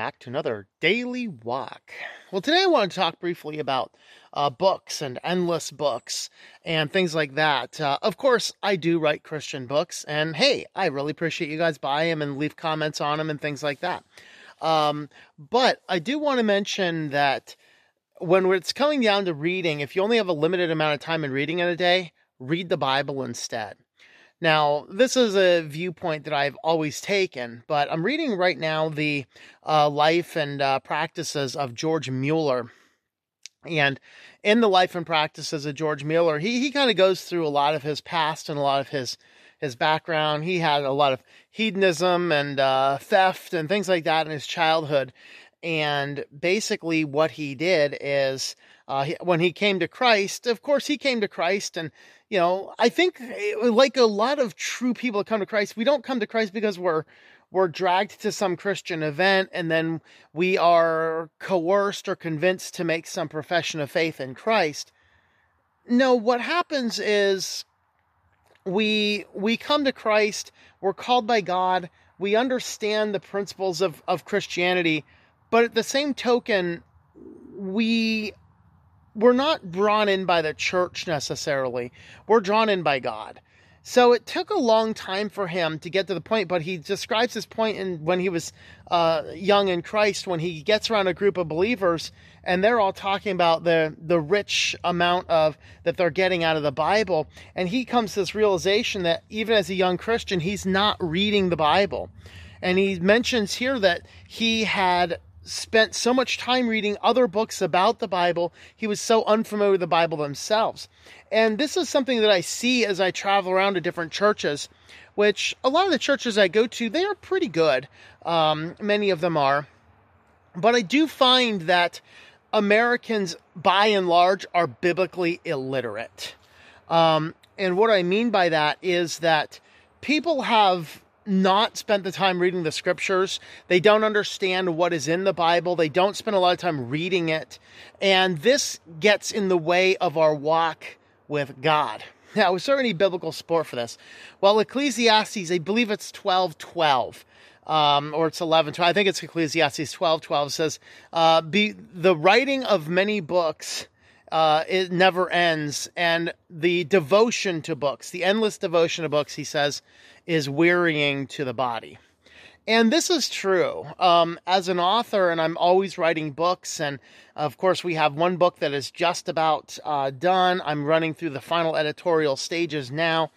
back to another daily walk. Well, today I want to talk briefly about uh, books and endless books and things like that. Uh, of course, I do write Christian books, and hey, I really appreciate you guys buy them and leave comments on them and things like that. Um, but I do want to mention that when it's coming down to reading, if you only have a limited amount of time in reading in a day, read the Bible instead. Now, this is a viewpoint that I've always taken, but I'm reading right now the uh, life and uh, practices of George Mueller. And in the life and practices of George Mueller, he, he kind of goes through a lot of his past and a lot of his his background. He had a lot of hedonism and uh, theft and things like that in his childhood. And basically, what he did is uh, when he came to Christ, of course, he came to Christ. And, you know, I think eh, like a lot of true people come to Christ, we don't come to Christ because we're we're dragged to some Christian event and then we are coerced or convinced to make some profession of faith in Christ. No, what happens is we we come to Christ, we're called by God, we understand the principles of, of Christianity, but at the same token, we we're not drawn in by the church necessarily. We're drawn in by God. So it took a long time for him to get to the point, but he describes this point in when he was uh, young in Christ, when he gets around a group of believers and they're all talking about the the rich amount of that they're getting out of the Bible, and he comes to this realization that even as a young Christian, he's not reading the Bible, and he mentions here that he had spent so much time reading other books about the Bible, he was so unfamiliar with the Bible themselves. And this is something that I see as I travel around to different churches, which a lot of the churches I go to, they are pretty good. Um, many of them are. But I do find that Americans, by and large, are biblically illiterate. Um, and what I mean by that is that people have not spent the time reading the scriptures. They don't understand what is in the Bible. They don't spend a lot of time reading it. And this gets in the way of our walk with God. Now, is there any biblical support for this? Well, Ecclesiastes, I believe it's 12 12. Um, or it's 11 12. I think it's Ecclesiastes 12 12 says, uh, be, The writing of many books uh, it never ends. And the devotion to books, the endless devotion to books, he says, is wearying to the body. And this is true. Um, as an author, and I'm always writing books, and of course, we have one book that is just about uh, done. I'm running through the final editorial stages now.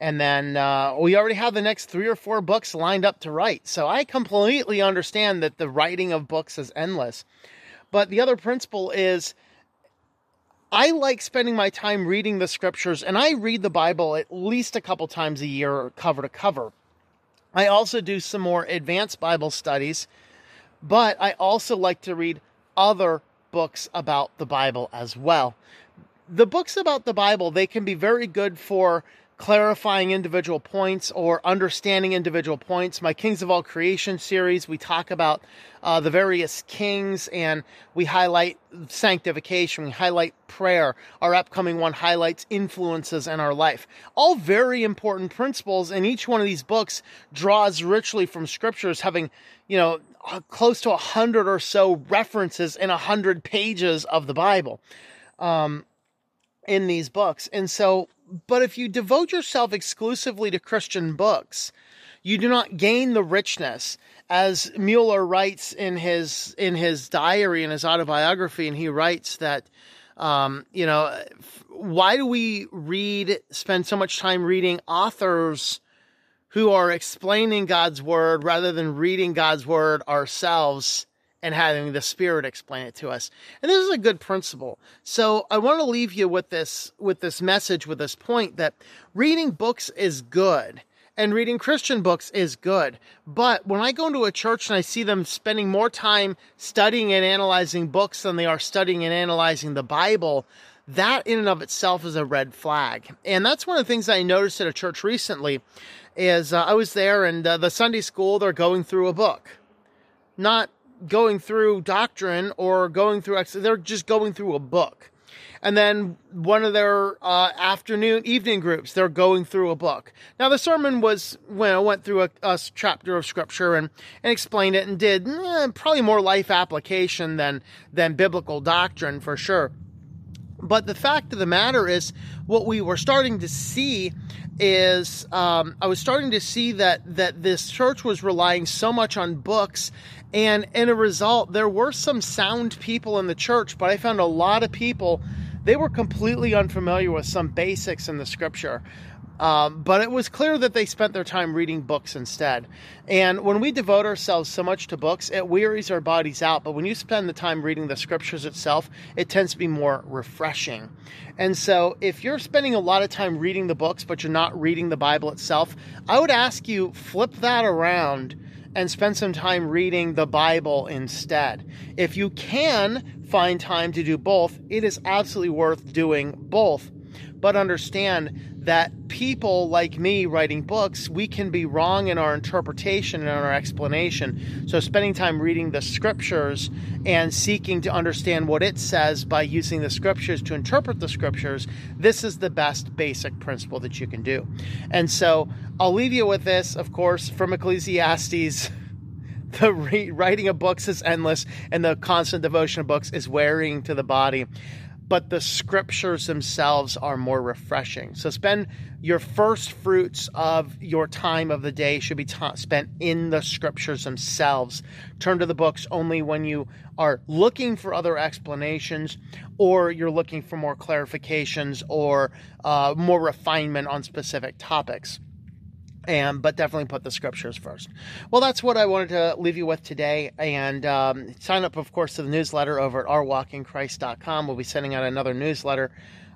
And then uh, we already have the next three or four books lined up to write. So I completely understand that the writing of books is endless. But the other principle is I like spending my time reading the scriptures, and I read the Bible at least a couple times a year, cover to cover. I also do some more advanced Bible studies, but I also like to read other books about the Bible as well. The books about the Bible, they can be very good for clarifying individual points or understanding individual points. My Kings of All Creation series, we talk about uh, the various kings and we highlight sanctification, we highlight prayer. Our upcoming one highlights influences in our life. All very important principles, and each one of these books draws richly from scriptures, having, you know, close to a hundred or so references in a hundred pages of the Bible. Um, in these books. And so, but if you devote yourself exclusively to Christian books, you do not gain the richness. As Mueller writes in his in his diary in his autobiography and he writes that um, you know why do we read spend so much time reading authors who are explaining God's word rather than reading God's word ourselves and having the Spirit explain it to us. And this is a good principle. So I want to leave you with this, with this message, with this point that reading books is good and reading Christian books is good. But when I go into a church and I see them spending more time studying and analyzing books than they are studying and analyzing the Bible, that in and of itself is a red flag. And that's one of the things I noticed at a church recently is uh, I was there and uh, the Sunday school, they're going through a book. Not going through doctrine or going through they're just going through a book And then one of their uh, afternoon, evening groups, they're going through a book. Now, the sermon was when I went through a, a chapter of scripture and, and explained it and did eh, probably more life application than, than biblical doctrine for sure. But the fact of the matter is, what we were starting to see is um, I was starting to see that that this church was relying so much on books, and in a result, there were some sound people in the church, but I found a lot of people they were completely unfamiliar with some basics in the scripture. Um, but it was clear that they spent their time reading books instead. And when we devote ourselves so much to books, it wearies our bodies out. But when you spend the time reading the scriptures itself, it tends to be more refreshing. And so, if you're spending a lot of time reading the books, but you're not reading the Bible itself, I would ask you flip that around and spend some time reading the Bible instead. If you can find time to do both, it is absolutely worth doing both. But understand that people like me writing books, we can be wrong in our interpretation and our explanation. So, spending time reading the scriptures and seeking to understand what it says by using the scriptures to interpret the scriptures, this is the best basic principle that you can do. And so, I'll leave you with this, of course, from Ecclesiastes. The re- writing of books is endless, and the constant devotion of books is wearing to the body but the scriptures themselves are more refreshing. So spend your first fruits of your time of the day should be ta- spent in the scriptures themselves. Turn to the books only when you are looking for other explanations or you're looking for more clarifications or uh, more refinement on specific topics and but definitely put the scriptures first. Well, that's what I wanted to leave you with today. And um, sign up, of course, to the newsletter over at ourwalkinchrist.com. We'll be sending out another newsletter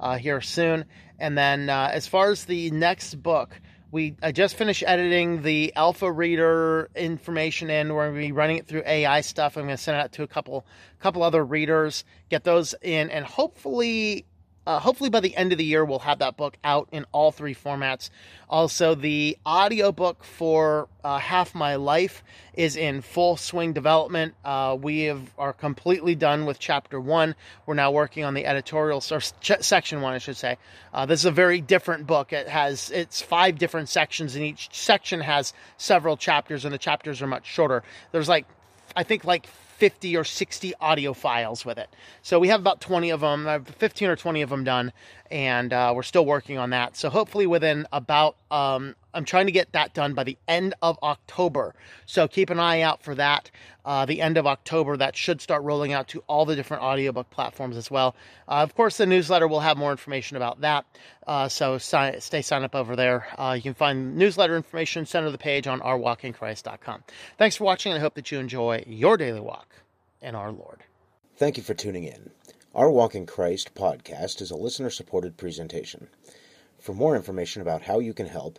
uh, here soon. And then, uh, as far as the next book, we I just finished editing the alpha reader information in. We're going to be running it through AI stuff. I'm going to send it out to a couple couple other readers, get those in, and hopefully uh, hopefully by the end of the year we'll have that book out in all three formats. Also the audiobook for uh, half my life is in full swing development. Uh, we have, are completely done with chapter one. We're now working on the editorial or ch- section one i should say. Uh, this is a very different book. It has it's five different sections and each section has several chapters and the chapters are much shorter. There's like i think like 50 or 60 audio files with it. So we have about 20 of them, I have 15 or 20 of them done, and uh, we're still working on that. So hopefully within about, um, I'm trying to get that done by the end of October. So keep an eye out for that. Uh, the end of October, that should start rolling out to all the different audiobook platforms as well. Uh, of course, the newsletter will have more information about that. Uh, so stay signed up over there. Uh, you can find newsletter information center of the page on ourwalkinchrist.com. Thanks for watching, and I hope that you enjoy your daily walk in our Lord. Thank you for tuning in. Our Walk in Christ podcast is a listener supported presentation. For more information about how you can help,